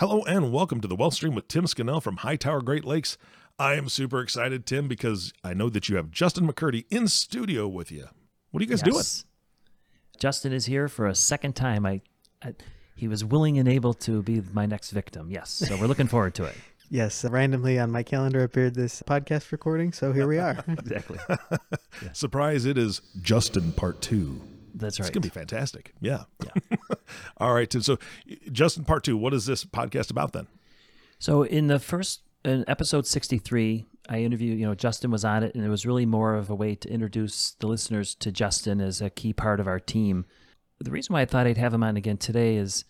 Hello and welcome to the Wealth Stream with Tim Scannell from Hightower Great Lakes. I am super excited, Tim, because I know that you have Justin McCurdy in studio with you. What are you guys yes. doing? Justin is here for a second time. I, I, he was willing and able to be my next victim. Yes, so we're looking forward to it. Yes, randomly on my calendar appeared this podcast recording, so here we are. exactly. Yeah. Surprise! It is Justin Part Two. That's right. It's gonna be fantastic. Yeah. Yeah. All right. So, Justin, part two. What is this podcast about then? So, in the first in episode sixty-three, I interviewed. You know, Justin was on it, and it was really more of a way to introduce the listeners to Justin as a key part of our team. The reason why I thought I'd have him on again today is,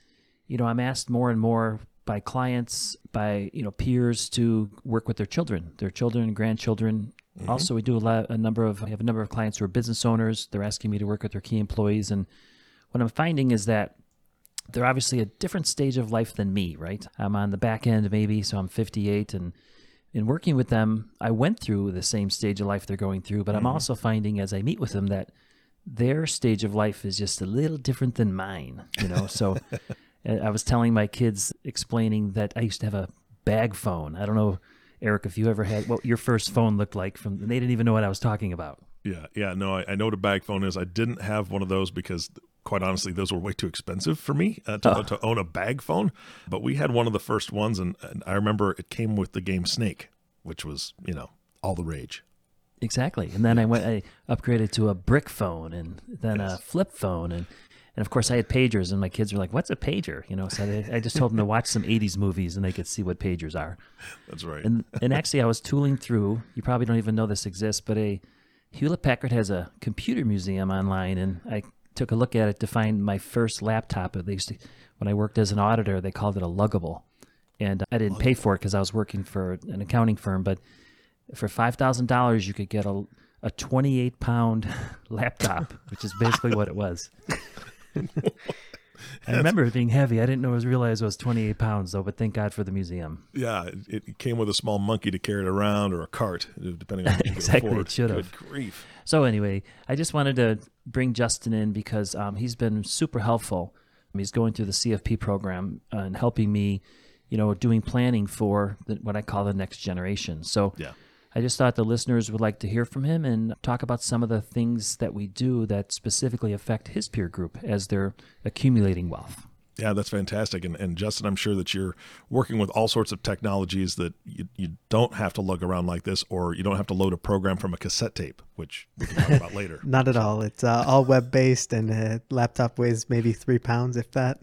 you know, I'm asked more and more by clients, by you know peers to work with their children, their children and grandchildren Mm-hmm. Also, we do a, lot, a number of, we have a number of clients who are business owners. They're asking me to work with their key employees. And what I'm finding is that they're obviously a different stage of life than me, right? I'm on the back end maybe, so I'm 58. And in working with them, I went through the same stage of life they're going through, but mm-hmm. I'm also finding as I meet with them that their stage of life is just a little different than mine, you know? So I was telling my kids, explaining that I used to have a bag phone. I don't know Eric, if you ever had what your first phone looked like from, they didn't even know what I was talking about. Yeah, yeah, no, I, I know what a bag phone is. I didn't have one of those because, quite honestly, those were way too expensive for me uh, to, oh. to own a bag phone. But we had one of the first ones, and, and I remember it came with the game Snake, which was, you know, all the rage. Exactly. And then I went, I upgraded to a brick phone and then yes. a flip phone. And and of course, I had pagers, and my kids were like, "What's a pager?" You know, so I, I, just told them to watch some '80s movies, and they could see what pagers are. That's right. And and actually, I was tooling through. You probably don't even know this exists, but a Hewlett Packard has a computer museum online, and I took a look at it to find my first laptop. At least when I worked as an auditor, they called it a luggable, and I didn't pay for it because I was working for an accounting firm. But for five thousand dollars, you could get a a 28 pound laptop, which is basically what it was. I remember it being heavy. I didn't know it was realize it was 28 pounds though, but thank God for the museum. Yeah, it, it came with a small monkey to carry it around or a cart, depending on exactly. It should have. Good grief. So anyway, I just wanted to bring Justin in because um, he's been super helpful. He's going through the CFP program and helping me, you know, doing planning for the, what I call the next generation. So yeah. I just thought the listeners would like to hear from him and talk about some of the things that we do that specifically affect his peer group as they're accumulating wealth. Yeah, that's fantastic. And, and Justin, I'm sure that you're working with all sorts of technologies that you, you don't have to lug around like this, or you don't have to load a program from a cassette tape, which we can talk about later. Not at all. It's uh, all web based, and a laptop weighs maybe three pounds, if that.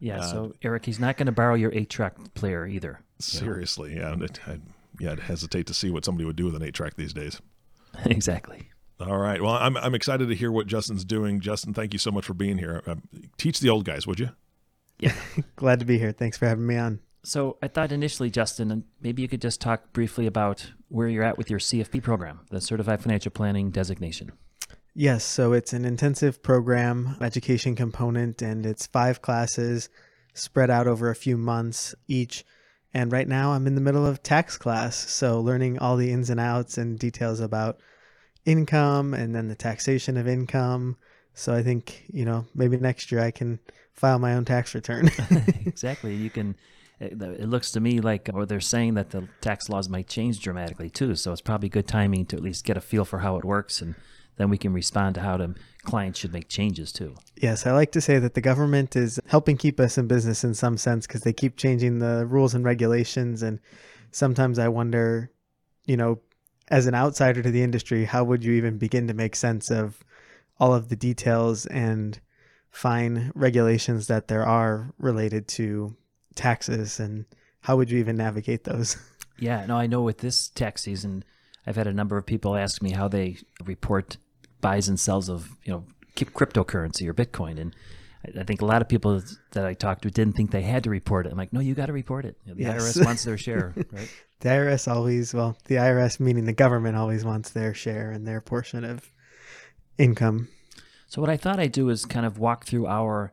Yeah. Uh, so Eric, he's not going to borrow your eight track player either. Seriously, yeah. I, yeah, I'd hesitate to see what somebody would do with an eight track these days. exactly. All right. Well, I'm I'm excited to hear what Justin's doing. Justin, thank you so much for being here. Uh, teach the old guys, would you? Yeah. Glad to be here. Thanks for having me on. So I thought initially, Justin, maybe you could just talk briefly about where you're at with your CFP program, the Certified Financial Planning designation. Yes, so it's an intensive program, education component, and it's five classes spread out over a few months each. And right now I'm in the middle of tax class, so learning all the ins and outs and details about income and then the taxation of income. So I think, you know, maybe next year I can file my own tax return. exactly. You can eh, it looks to me like or they're saying that the tax laws might change dramatically too, so it's probably good timing to at least get a feel for how it works and then we can respond to how the clients should make changes too. Yes, I like to say that the government is helping keep us in business in some sense because they keep changing the rules and regulations. And sometimes I wonder, you know, as an outsider to the industry, how would you even begin to make sense of all of the details and fine regulations that there are related to taxes and how would you even navigate those? Yeah, no, I know with this tax season, I've had a number of people ask me how they report buys and sells of you know cryptocurrency or Bitcoin, and I, I think a lot of people that I talked to didn't think they had to report it. I'm like, no, you got to report it. You know, the Yes. IRS wants their share, right? The IRS always, well, the IRS meaning the government always wants their share and their portion of income. So what I thought I'd do is kind of walk through our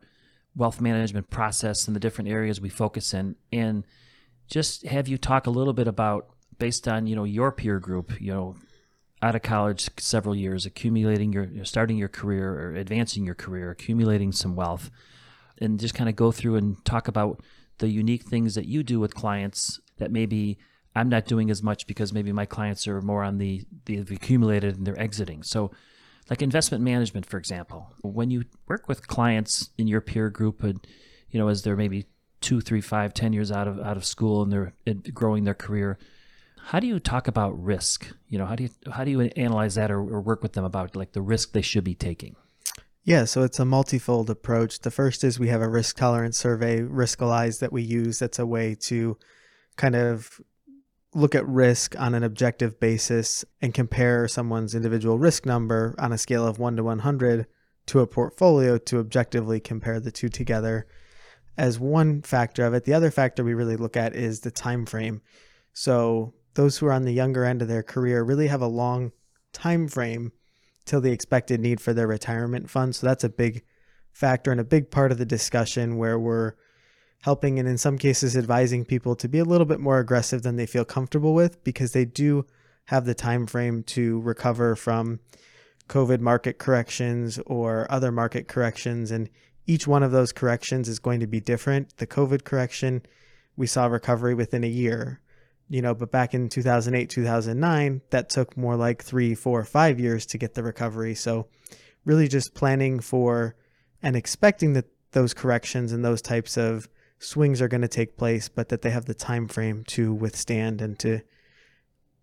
wealth management process and the different areas we focus in and just have you talk a little bit about based on, you know, your peer group, you know, out of college several years, accumulating your starting your career or advancing your career, accumulating some wealth and just kind of go through and talk about the unique things that you do with clients that maybe I'm not doing as much because maybe my clients are more on the they've accumulated and they're exiting. So like investment management, for example, when you work with clients in your peer group and you know, as they're maybe two, three, five, ten years out of out of school and they're growing their career, how do you talk about risk? You know, how do you how do you analyze that or, or work with them about like the risk they should be taking? Yeah, so it's a multifold approach. The first is we have a risk tolerance survey, Riskalyze, that we use. That's a way to kind of look at risk on an objective basis and compare someone's individual risk number on a scale of 1 to 100 to a portfolio to objectively compare the two together as one factor of it. The other factor we really look at is the time frame. So those who are on the younger end of their career really have a long time frame till the expected need for their retirement fund. So that's a big factor and a big part of the discussion where we're helping and in some cases advising people to be a little bit more aggressive than they feel comfortable with because they do have the time frame to recover from COVID market corrections or other market corrections and each one of those corrections is going to be different. The COVID correction, we saw recovery within a year you know, but back in 2008, 2009, that took more like three, four, five years to get the recovery. So, really just planning for and expecting that those corrections and those types of swings are going to take place, but that they have the time frame to withstand and to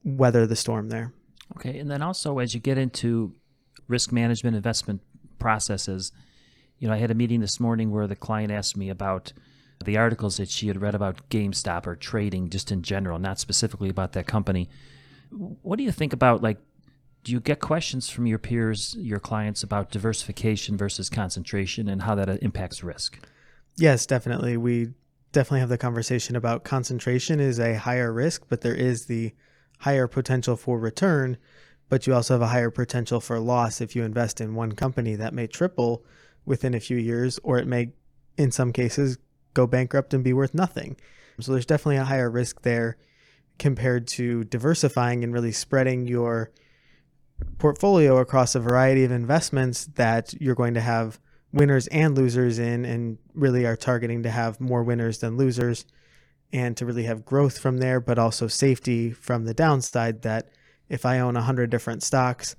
weather the storm there. Okay, and then also as you get into risk management investment processes, you know, I had a meeting this morning where the client asked me about the articles that she had read about GameStop or trading just in general, not specifically about that company. What do you think about like do you get questions from your peers, your clients about diversification versus concentration and how that uh, impacts risk? Yes, definitely. We definitely have the conversation about concentration is a higher risk, but there is the higher potential for return, but you also have a higher potential for loss if you invest in one company that may triple within a few years or it may in some cases go bankrupt and be worth nothing. So there's definitely a higher risk there compared to diversifying and really spreading your portfolio across a variety of investments that you're going to have winners and losers in and really are targeting to have more winners than losers and to really have growth from there but also safety from the downside that if I own 100 different stocks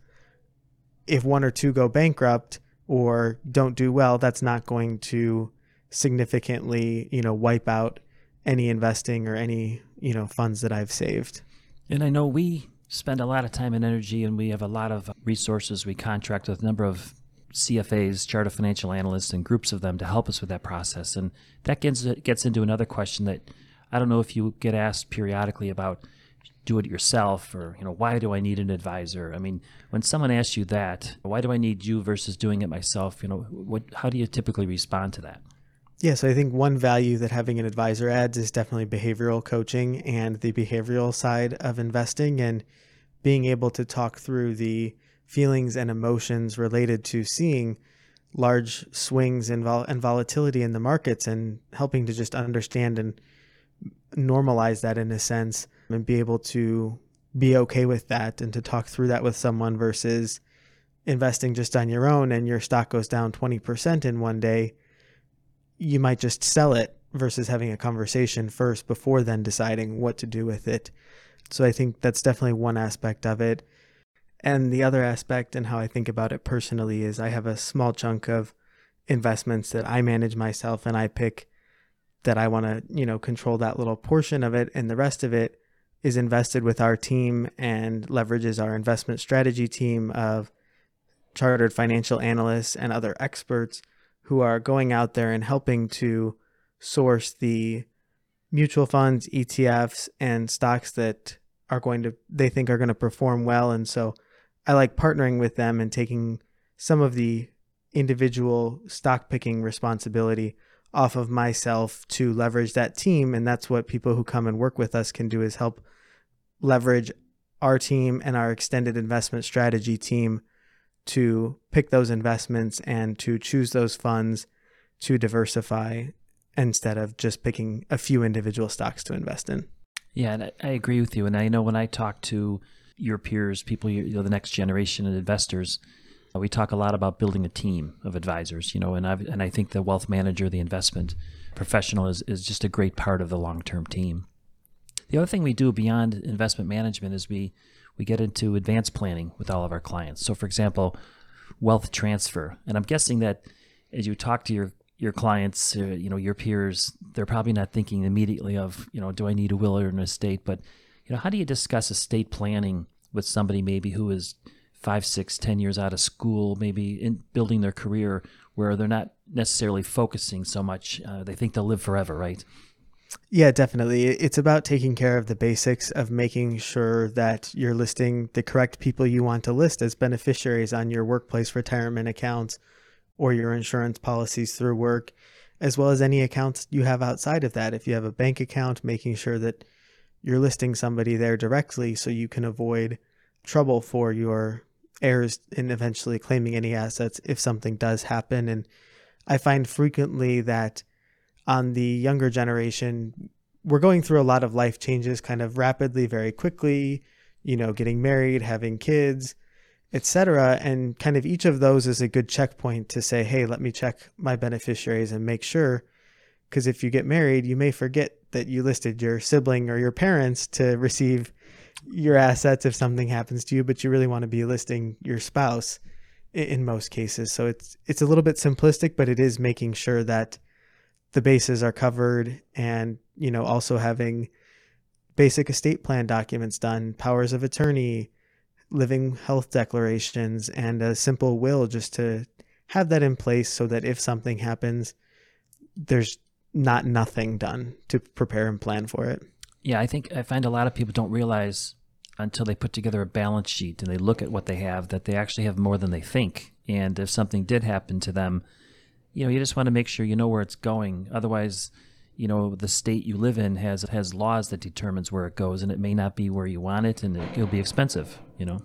if one or two go bankrupt or don't do well that's not going to significantly, you know, wipe out any investing or any, you know, funds that I've saved. And I know we spend a lot of time and energy and we have a lot of resources. We contract with a number of CFAs, chartered financial analysts, and groups of them to help us with that process. And that gets gets into another question that I don't know if you get asked periodically about do it yourself or you know why do I need an advisor? I mean, when someone asks you that, why do I need you versus doing it myself? You know, what how do you typically respond to that? Yeah, so I think one value that having an advisor adds is definitely behavioral coaching and the behavioral side of investing and being able to talk through the feelings and emotions related to seeing large swings and, vol- and volatility in the markets and helping to just understand and normalize that in a sense and be able to be okay with that and to talk through that with someone versus investing just on your own and your stock goes down 20% in one day you might just sell it versus having a conversation first before then deciding what to do with it. So I think that's definitely one aspect of it. And the other aspect and how I think about it personally is I have a small chunk of investments that I manage myself and I pick that I want to, you know, control that little portion of it and the rest of it is invested with our team and leverages our investment strategy team of chartered financial analysts and other experts who are going out there and helping to source the mutual funds, ETFs, and stocks that are going to they think are going to perform well. And so I like partnering with them and taking some of the individual stock picking responsibility off of myself to leverage that team and that's what people who come and work with us can do is help leverage our team and our extended investment strategy team to pick those investments and to choose those funds to diversify instead of just picking a few individual stocks to invest in. Yeah, and I, agree with you. And I know when I talk to your peers, people, you know, the next generation of investors, we talk a lot about building a team of advisors, you know, and I and I think the wealth manager, the investment professional is, is just a great part of the long term team. The other thing we do beyond investment management is we we get into advanced planning with all of our clients. So for example, wealth transfer. And I'm guessing that as you talk to your your clients, uh, you know, your peers, they're probably not thinking immediately of, you know, do I need a will or an estate? But, you know, how do you discuss estate planning with somebody maybe who is five, six, ten years out of school, maybe in building their career where they're not necessarily focusing so much. Uh, they think they'll live forever, right? Yeah, definitely. It's about taking care of the basics of making sure that you're listing the correct people you want to list as beneficiaries on your workplace retirement accounts or your insurance policies through work, as well as any accounts you have outside of that. If you have a bank account, making sure that you're listing somebody there directly so you can avoid trouble for your heirs in eventually claiming any assets if something does happen. And I find frequently that on the younger generation, we're going through a lot of life changes kind of rapidly, very quickly, you know, getting married, having kids, etc. And kind of each of those is a good checkpoint to say, hey, let me check my beneficiaries and make sure. Because if you get married, you may forget that you listed your sibling or your parents to receive your assets if something happens to you, but you really want to be listing your spouse in most cases. So it's it's a little bit simplistic, but it is making sure that the bases are covered and, you know, also having basic estate plan documents done, powers of attorney, living health declarations, and a simple will just to have that in place so that if something happens, there's not nothing done to prepare and plan for it. Yeah, I think I find a lot of people don't realize until they put together a balance sheet and they look at what they have that they actually have more than they think. And if something did happen to them, you know, you just want to make sure you know where it's going. Otherwise, you know, the state you live in has has laws that determines where it goes, and it may not be where you want it, and it, will be expensive. You know.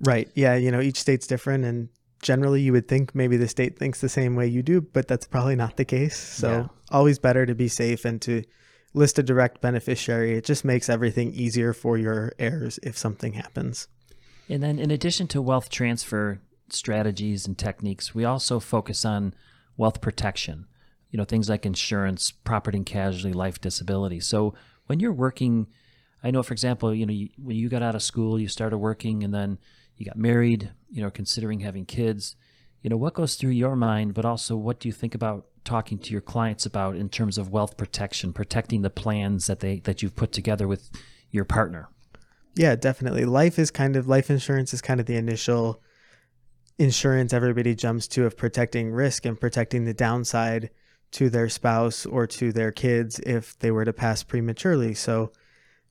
Right. Yeah. You know, each state's different, and generally, you would think maybe the state thinks the same way you do, but that's probably not the case. So, yeah. always better to be safe and to list a direct beneficiary. It just makes everything easier for your heirs if something happens. And then, in addition to wealth transfer, strategies and techniques, we also focus on wealth protection. You know, things like insurance, property and casualty, life disability. So when you're working, I know, for example, you know, you, when you got out of school, you started working and then you got married, you know, considering having kids, you know, what goes through your mind, but also what do you think about talking to your clients about in terms of wealth protection, protecting the plans that they that you've put together with your partner? Yeah, definitely. Life is kind of life insurance is kind of the initial insurance everybody jumps to of protecting risk and protecting the downside to their spouse or to their kids if they were to pass prematurely. So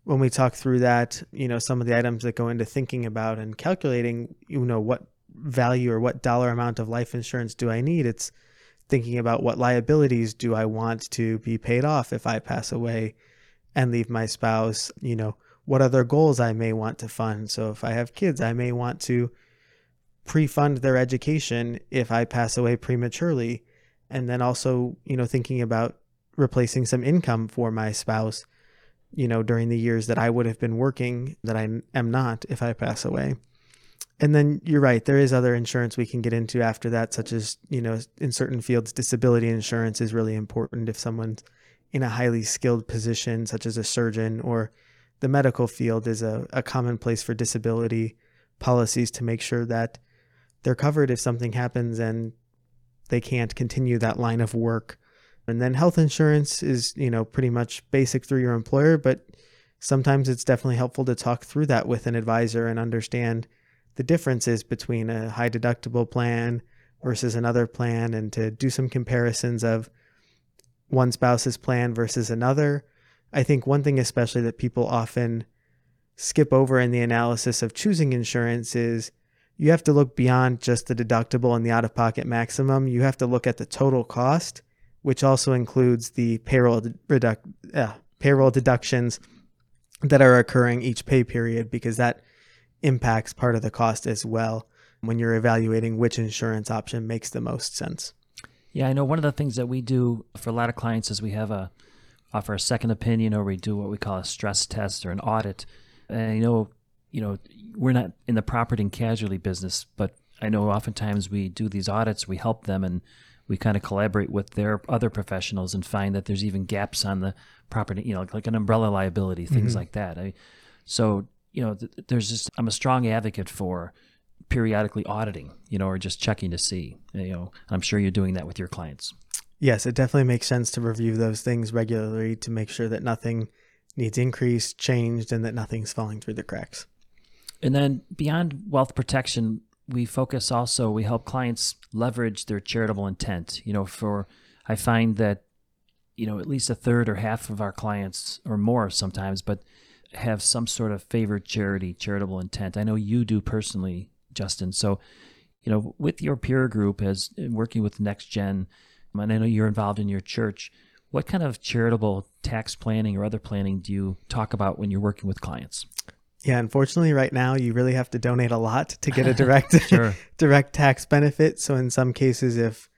when we talk through that, you know, some of the items that go into thinking about and calculating, you know, what value or what dollar amount of life insurance do I need? It's thinking about what liabilities do I want to be paid off if I pass away and leave my spouse, you know, what other goals I may want to fund. So if I have kids, I may want to pre-fund their education if I pass away prematurely. And then also you know thinking about replacing some income for my spouse you know during the years that I would have been working that I am not if I pass away. And then you're right there is other insurance we can get into after that such as you know in certain fields disability insurance is really important if someone's in a highly skilled position such as a surgeon or the medical field is a, a common place for disability policies to make sure that they're covered if something happens and they can't continue that line of work. And then health insurance is, you know, pretty much basic through your employer, but sometimes it's definitely helpful to talk through that with an advisor and understand the differences between a high deductible plan versus another plan and to do some comparisons of one spouse's plan versus another. I think one thing especially that people often skip over in the analysis of choosing insurance is you have to look beyond just the deductible and the out of pocket maximum. You have to look at the total cost, which also includes the payroll reduc- uh, payroll deductions that are occurring each pay period because that impacts part of the cost as well when you're evaluating which insurance option makes the most sense. Yeah, I know one of the things that we do for a lot of clients is we have a offer a second opinion or we do what we call a stress test or an audit. And you know, you know, we're not in the property and casualty business, but I know oftentimes we do these audits, we help them and we kind of collaborate with their other professionals and find that there's even gaps on the property, you know, like, like an umbrella liability, things mm-hmm. like that. I, so, you know, th- there's just, I'm a strong advocate for periodically auditing, you know, or just checking to see, you know, I'm sure you're doing that with your clients. Yes, it definitely makes sense to review those things regularly to make sure that nothing needs increased, changed, and that nothing's falling through the cracks. And then beyond wealth protection, we focus also, we help clients leverage their charitable intent. You know, for, I find that, you know, at least a third or half of our clients, or more sometimes, but have some sort of favored charity, charitable intent. I know you do personally, Justin. So, you know, with your peer group as working with Next Gen, and I know you're involved in your church, what kind of charitable tax planning or other planning do you talk about when you're working with clients? Yeah, unfortunately, right now you really have to donate a lot to get a direct direct tax benefit. So in some cases, if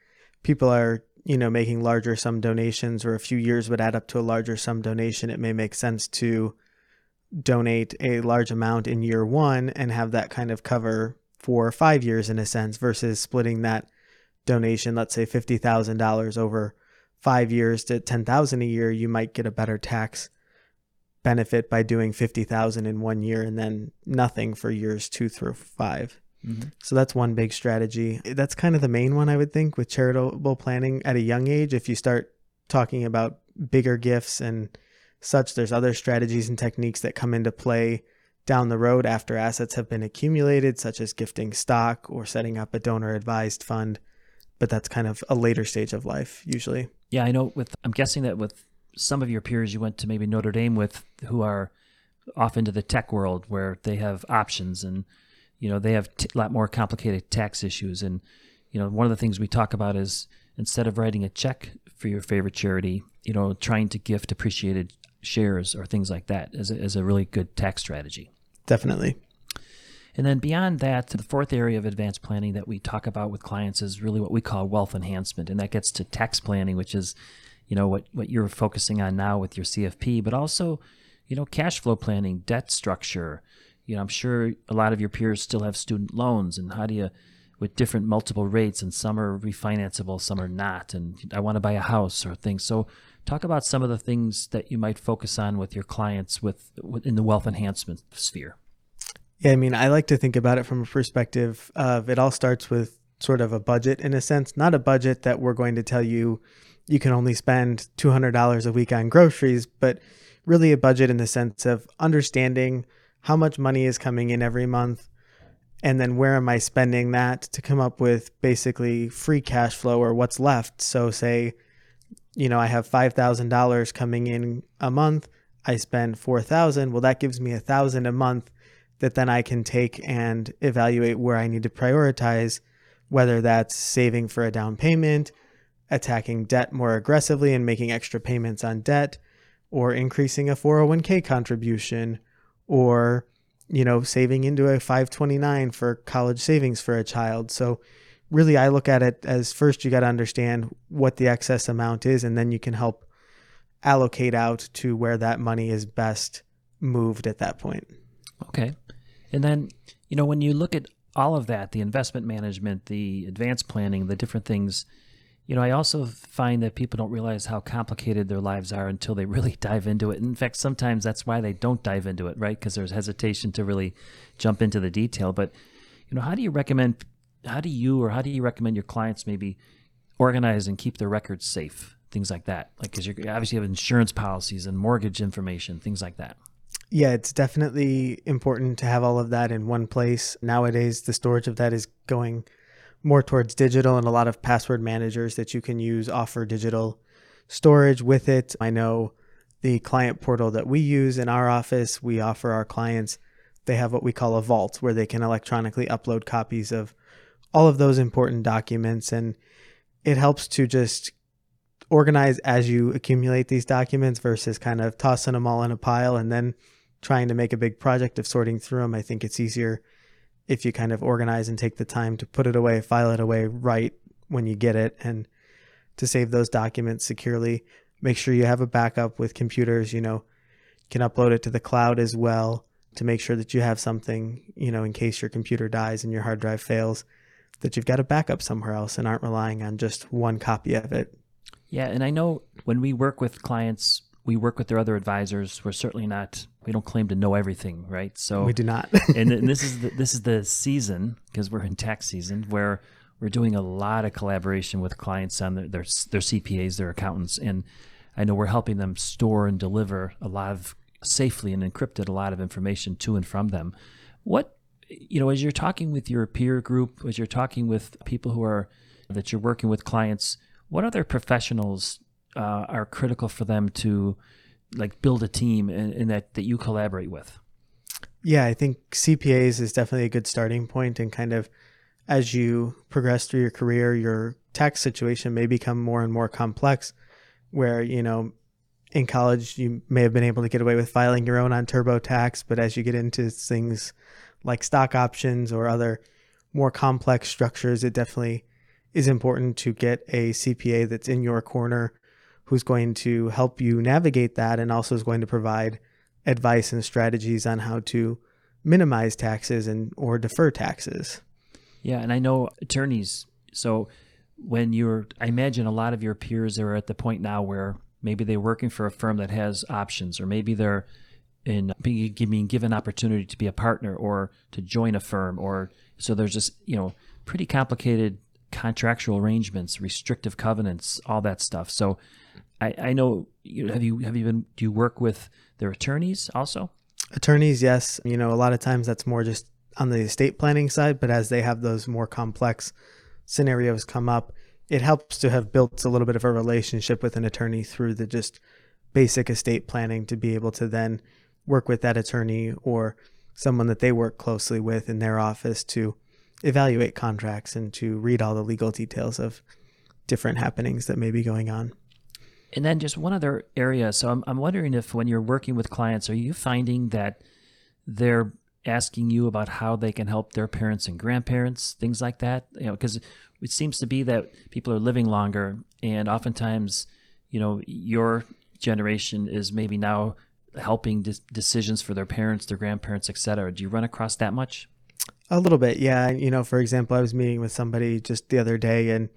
people are you know making larger sum donations or a few years would add up to a larger sum donation, it may make sense to donate a large amount in year one and have that kind of cover for five years in a sense versus splitting that donation, let's say fifty thousand dollars over five years to ten thousand a year, you might get a better tax benefit by doing 50,000 in one year and then nothing for years 2 through 5. Mm-hmm. So that's one big strategy. That's kind of the main one I would think with charitable planning at a young age if you start talking about bigger gifts and such there's other strategies and techniques that come into play down the road after assets have been accumulated such as gifting stock or setting up a donor advised fund but that's kind of a later stage of life usually. Yeah, I know with I'm guessing that with some of your peers you went to maybe Notre Dame with who are off into the tech world where they have options and you know they have a t- lot more complicated tax issues. And you know one of the things we talk about is instead of writing a check for your favorite charity you know trying to gift appreciated shares or things like that is as a, as a really good tax strategy. Definitely. And then beyond that the fourth area of advanced planning that we talk about with clients is really what we call wealth enhancement. And that gets to tax planning which is you know what what you're focusing on now with your CFP, but also you know cash flow planning, debt structure. You know, I'm sure a lot of your peers still have student loans, and how do you with different multiple rates, and some are refinanceable, some are not, and I want to buy a house or things. So, talk about some of the things that you might focus on with your clients with, with in the wealth enhancement sphere. Yeah, I mean, I like to think about it from a perspective of it all starts with sort of a budget in a sense, not a budget that we're going to tell you you can only spend $200 a week on groceries, but really a budget in the sense of understanding how much money is coming in every month and then where am I spending that to come up with basically free cash flow or what's left. So say, you know, I have $5,000 coming in a month, I spend 4,000, well that gives me a 1,000 a month that then I can take and evaluate where I need to prioritize whether that's saving for a down payment, attacking debt more aggressively and making extra payments on debt, or increasing a 401k contribution, or you know, saving into a 529 for college savings for a child. So really I look at it as first you got to understand what the excess amount is and then you can help allocate out to where that money is best moved at that point. Okay. And then, you know, when you look at all of that, the investment management, the advanced planning, the different things you know, I also find that people don't realize how complicated their lives are until they really dive into it. In fact, sometimes that's why they don't dive into it, right? Because there's hesitation to really jump into the detail. But, you know, how do you recommend, how do you or how do you recommend your clients maybe organize and keep their records safe? Things like that. Like, because you obviously have insurance policies and mortgage information, things like that. Yeah, it's definitely important to have all of that in one place. Nowadays, the storage of that is going more towards digital, and a lot of password managers that you can use offer digital storage with it. I know the client portal that we use in our office, we offer our clients they have what we call a vault where they can electronically upload copies of all of those important documents. And it helps to just organize as you accumulate these documents versus kind of tossing them all in a pile and then trying to make a big project of sorting through them. I think it's easier if you kind of organize and take the time to put it away, file it away right when you get it, and to save those documents securely. Make sure you have a backup with computers, you know, can upload it to the cloud as well to make sure that you have something, you know, in case your computer dies and your hard drive fails, that you've got a backup somewhere else and aren't relying on just one copy of it. Yeah, and I know when we work with clients, we work with their other advisors. We're certainly not we don't claim to know everything, right? So we do not. and, and this is the, this is the season because we're in tax season where we're doing a lot of collaboration with clients on their, their their CPAs, their accountants, and I know we're helping them store and deliver a lot of safely and encrypted a lot of information to and from them. What you know, as you're talking with your peer group, as you're talking with people who are that you're working with clients, what other professionals uh, are critical for them to like build a team and, and that that you collaborate with? Yeah, I think CPAs is definitely a good starting point, and kind of as you progress through your career, your tax situation may become more and more complex. Where you know in college you may have been able to get away with filing your own on TurboTax, but as you get into things like stock options or other more complex structures, it definitely is important to get a CPA that's in your corner who's going to help you navigate that and also is going to provide advice and strategies on how to minimize taxes and or defer taxes. Yeah, and I know attorneys. So when you're I imagine a lot of your peers are at the point now where Maybe they're working for a firm that has options, or maybe they're in being, given opportunity to be a partner or to join a firm, or so there's just you know pretty complicated contractual arrangements, restrictive covenants, all that stuff. So I, I know you have you have you been do you work with their attorneys also? Attorneys, yes. You know, a lot of times that's more just on the estate planning side, but as they have those more complex scenarios come up, it helps to have built a little bit of a relationship with an attorney through the just basic estate planning to be able to then work with that attorney or someone that they work closely with in their office to evaluate contracts and to read all the legal details of different happenings that may be going on. And then just one other area. So I'm, I'm wondering if when you're working with clients, are you finding that they're asking you about how they can help their parents and grandparents, things like that? You know, because it seems to be that people are living longer, and oftentimes, you know, your generation is maybe now helping de- decisions for their parents, their grandparents, etc. Do you run across that much? A little bit, yeah. You know, for example, I was meeting with somebody just the other day and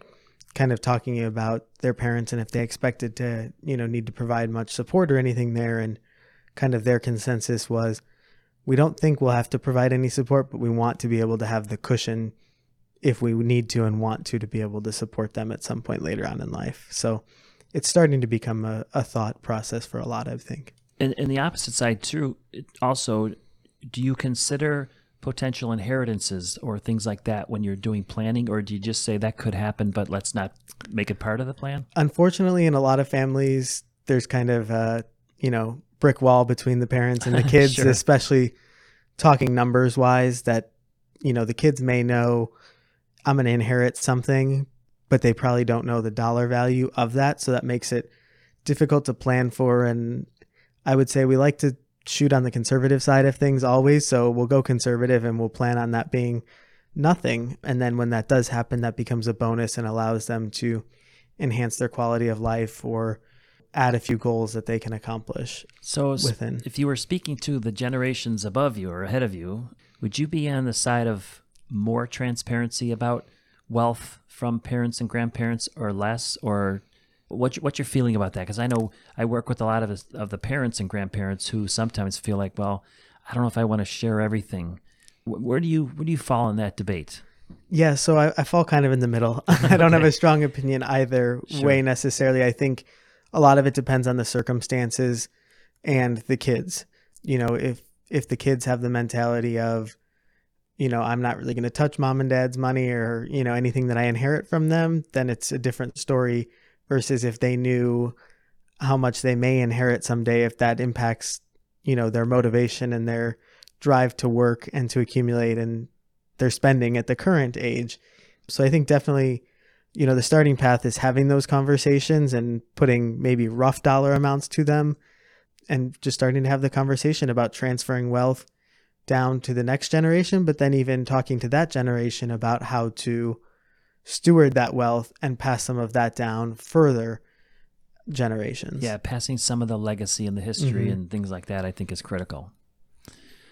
kind of talking about their parents and if they expected to, you know, need to provide much support or anything there. And kind of their consensus was, we don't think we'll have to provide any support, but we want to be able to have the cushion if we need to and want to to be able to support them at some point later on in life. So it's starting to become a, a thought process for a lot, I think. And, and the opposite side too. Also, do you consider potential inheritances or things like that when you're doing planning, or do you just say that could happen, but let's not make it part of the plan? Unfortunately, in a lot of families, there's kind of a you know brick wall between the parents and the kids, sure. especially talking numbers wise. That you know the kids may know I'm going to inherit something, but they probably don't know the dollar value of that. So that makes it difficult to plan for. And I would say we like to shoot on the conservative side of things always. So we'll go conservative and we'll plan on that being nothing. And then when that does happen, that becomes a bonus and allows them to enhance their quality of life or add a few goals that they can accomplish. So within. if you were speaking to the generations above you or ahead of you, would you be on the side of more transparency about wealth from parents and grandparents or less or what what's your feeling about that? Because I know I work with a lot of of the parents and grandparents who sometimes feel like well I don't know if I want to share everything. Where do you where do you fall in that debate? Yeah so I, I fall kind of in the middle. I don't okay. have a strong opinion either sure. way necessarily. I think a lot of it depends on the circumstances and the kids. You know if if the kids have the mentality of you know, I'm not really going to touch mom and dad's money or, you know, anything that I inherit from them, then it's a different story versus if they knew how much they may inherit someday, if that impacts, you know, their motivation and their drive to work and to accumulate and their spending at the current age. So I think definitely, you know, the starting path is having those conversations and putting maybe rough dollar amounts to them and just starting to have the conversation about transferring wealth down to the next generation, but then even talking to that generation about how to steward that wealth and pass some of that down further generations. Yeah, passing some of the legacy and the history Mhm. and things like that, I think is critical.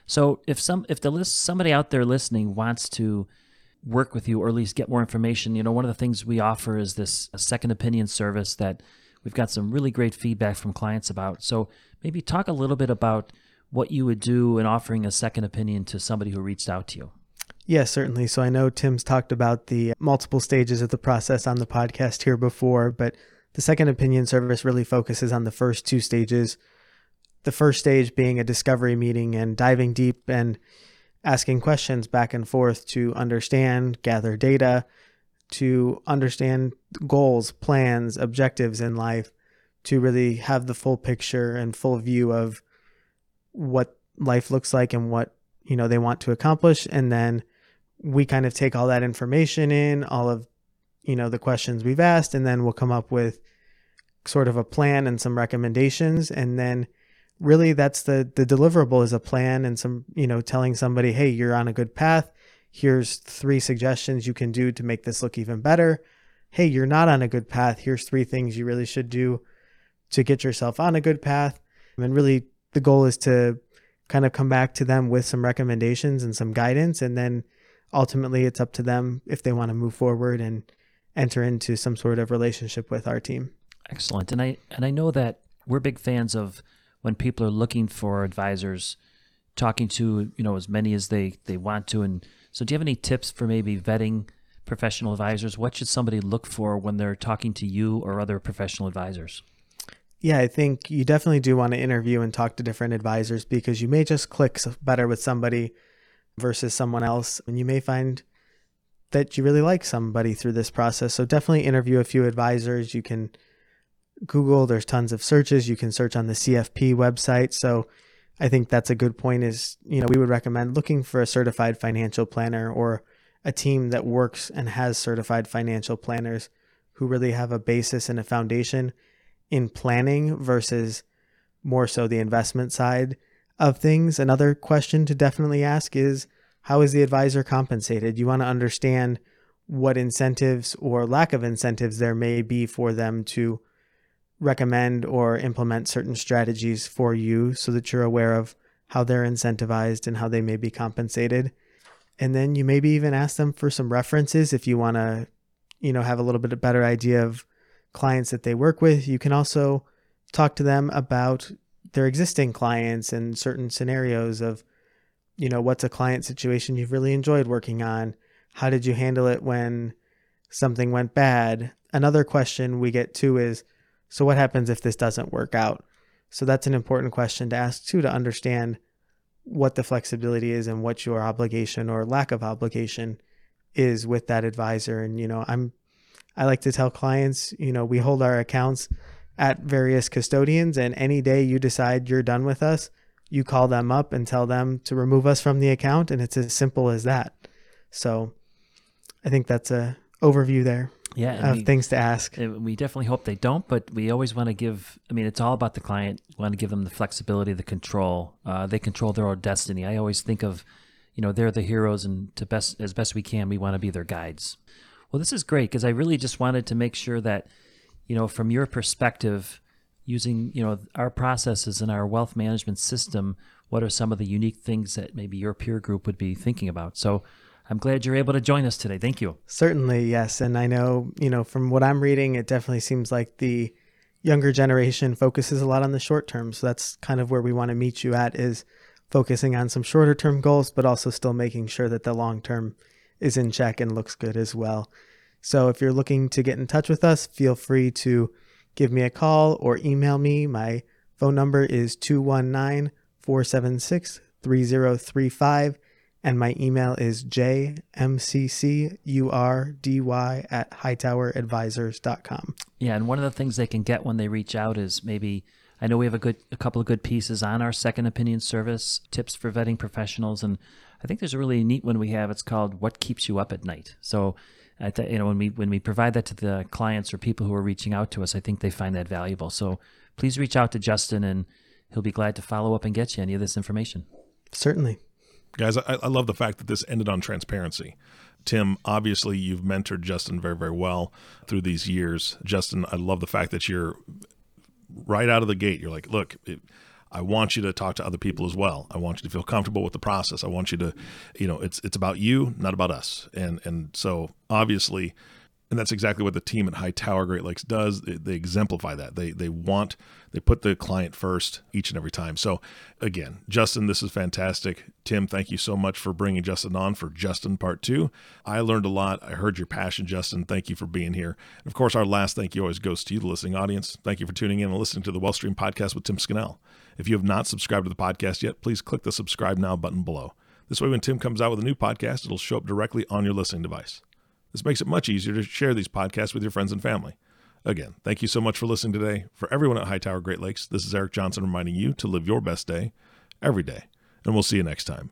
So if some if the list somebody out there listening wants to work with you or at least get more information, you know, one of the things we offer is this a second opinion service that we've got some really great feedback from clients about. So maybe talk a little bit about what you would do in offering a second opinion to somebody who reached out to you. Yes, certainly. So I know Tim's talked about the multiple stages of the process on the podcast here before, but the second opinion service really focuses on the first two stages. The first stage being a discovery meeting and diving deep and asking questions back and forth to understand, gather data, to understand goals, plans, objectives in life, to really have the full picture and full view of what life looks like and what you know they want to accomplish and then we kind of take all that information in all of you know the questions we've asked and then we'll come up with sort of a plan and some recommendations. And then really that's the the deliverable is a plan and some you know telling somebody hey you're on a good path. Here's three suggestions you can do to make this look even better. Hey you're not on a good path. Here's three things you really should do to get yourself on a good path. And really the goal is to kind of come back to them with some recommendations and some guidance and then ultimately it's up to them if they want to move forward and enter into some sort of relationship with our team Excellent. And I and I know that we're big fans of when people are looking for advisors, talking to you know as many as they they want to. And so, do you have any tips for maybe vetting professional advisors? What should somebody look for when they're talking to you or other professional advisors? yeah i think you definitely do want to interview and talk to different advisors because you may just click better with somebody versus someone else and you may find that you really like somebody through this process. So definitely interview a few advisors. You can google there's tons of searches. You can search on the cfp website. So i think that's a good point is you know we would recommend looking for a certified financial planner or a team that works and has certified financial planners who really have a basis and a foundation in planning versus more so the investment side of things. Another question to definitely ask is how is the advisor compensated? You want to understand what incentives or lack of incentives there may be for them to recommend or implement certain strategies for you so that you're aware of how they're incentivized and how they may be compensated. And then you maybe even ask them for some references if you want to, you know, have a little bit better idea of clients that they work with. You can also talk to them about their existing clients and certain scenarios of, you know, what's a client situation you've really enjoyed working on? How did you handle it when something went bad? Another question we get too is, so what happens if this doesn't work out? So that's an important question to ask too to understand what the flexibility is and what your obligation or lack of obligation is with that advisor. And, you know, I'm I like to tell clients, you know, we hold our accounts at various custodians, and any day you decide you're done with us, you call them up and tell them to remove us from the account, and it's as simple as that. So, I think that's a overview there Yeah, of we- things to ask. We definitely hope they don't, but we always want to give. I mean, it's all about the client. We want to give them the flexibility, the control. Uh, they control their own destiny. I always think of, you know, they're the heroes, and to best as best we can, we want to be their guides. Well, this is great because I really just wanted to make sure that, you know, from your perspective, using you know our processes and our wealth management system, what are some of the unique things that maybe your peer group would be thinking about? So. I'm glad you're able to join us today. Thank you. Certainly, yes. And I know, you know, from what I'm reading, it definitely seems like the younger generation focuses a lot on the short term. So that's kind of where we want to meet you at is focusing on some shorter term goals, but also still making sure that the long term is in check and looks good as well. So if you're looking to get in touch with us, feel free to give me a call or email me. My phone number is 219 476 3035 and my email is jmccuRdy at hightowerinvestors.com. Yeah, and one of the things they can get when they reach out is maybe I know we have a good a couple of good pieces on our second opinion service, tips for vetting professionals, and I think there's a really neat one we have. It's called "What Keeps You Up at Night." So, I th- you know, when we when we provide that to the clients or people who are reaching out to us, I think they find that valuable. So, please reach out to Justin, and he'll be glad to follow up and get you any of this information. Certainly. Guys, I, I love the fact that this ended on transparency. Tim, obviously, you've mentored Justin very, very well through these years. Justin, I love the fact that you're right out of the gate. You're like, look, it, I want you to talk to other people as well. I want you to feel comfortable with the process. I want you to, you know, it's it's about you, not about us. And and so obviously, and that's exactly what the team at Hightower Great Lakes does. They, they, exemplify that. They they want they put the client first each and every time. So again, Justin, this is fantastic. Tim, thank you so much for bringing Justin on for Justin Part Two. I learned a lot. I heard your passion, Justin. Thank you for being here. And of course, our last thank you always goes to you, the listening audience. Thank you for tuning in and listening to the Wealthstream podcast with Tim Scannell. If you have not subscribed to the podcast yet, please click the subscribe now button below. This way, when Tim comes out with a new podcast, it'll show up directly on your listening device. This makes it much easier to share these podcasts with your friends and family. Again, thank you so much for listening today. For everyone at Hightower Great Lakes, this is Eric Johnson reminding you to live your best day every day. And we'll see you next time.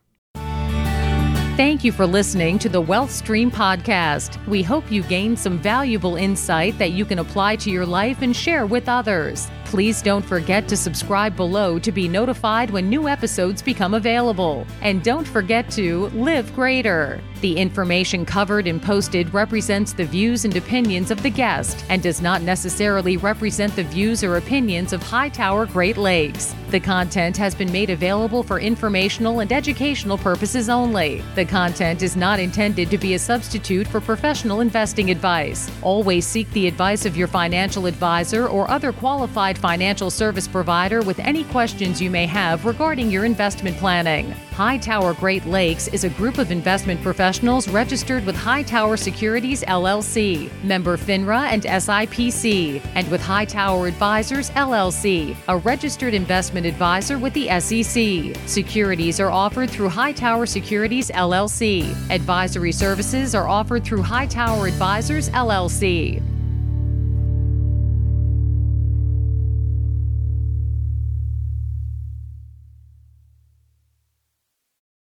Thank you for listening to the Wealth Stream podcast. We hope you gained some valuable insight that you can apply to your life and share with others. Please don't forget to subscribe below to be notified when new episodes become available. And don't forget to live greater. The information covered and posted represents the views and opinions of the guest and does not necessarily represent the views or opinions of Hightower Great Lakes. The content has been made available for informational and educational purposes only. The content is not intended to be a substitute for professional investing advice. Always seek the advice of your financial advisor or other qualified financial service provider with any questions you may have regarding your investment planning. Hightower Great Lakes is a group of investment professionals registered with Hightower Securities LLC, member FINRA and SIPC, and with Hightower Advisors LLC, a registered investment advisor with the SEC. Securities are offered through Hightower Securities LLC. Advisory services are offered through Hightower Advisors LLC.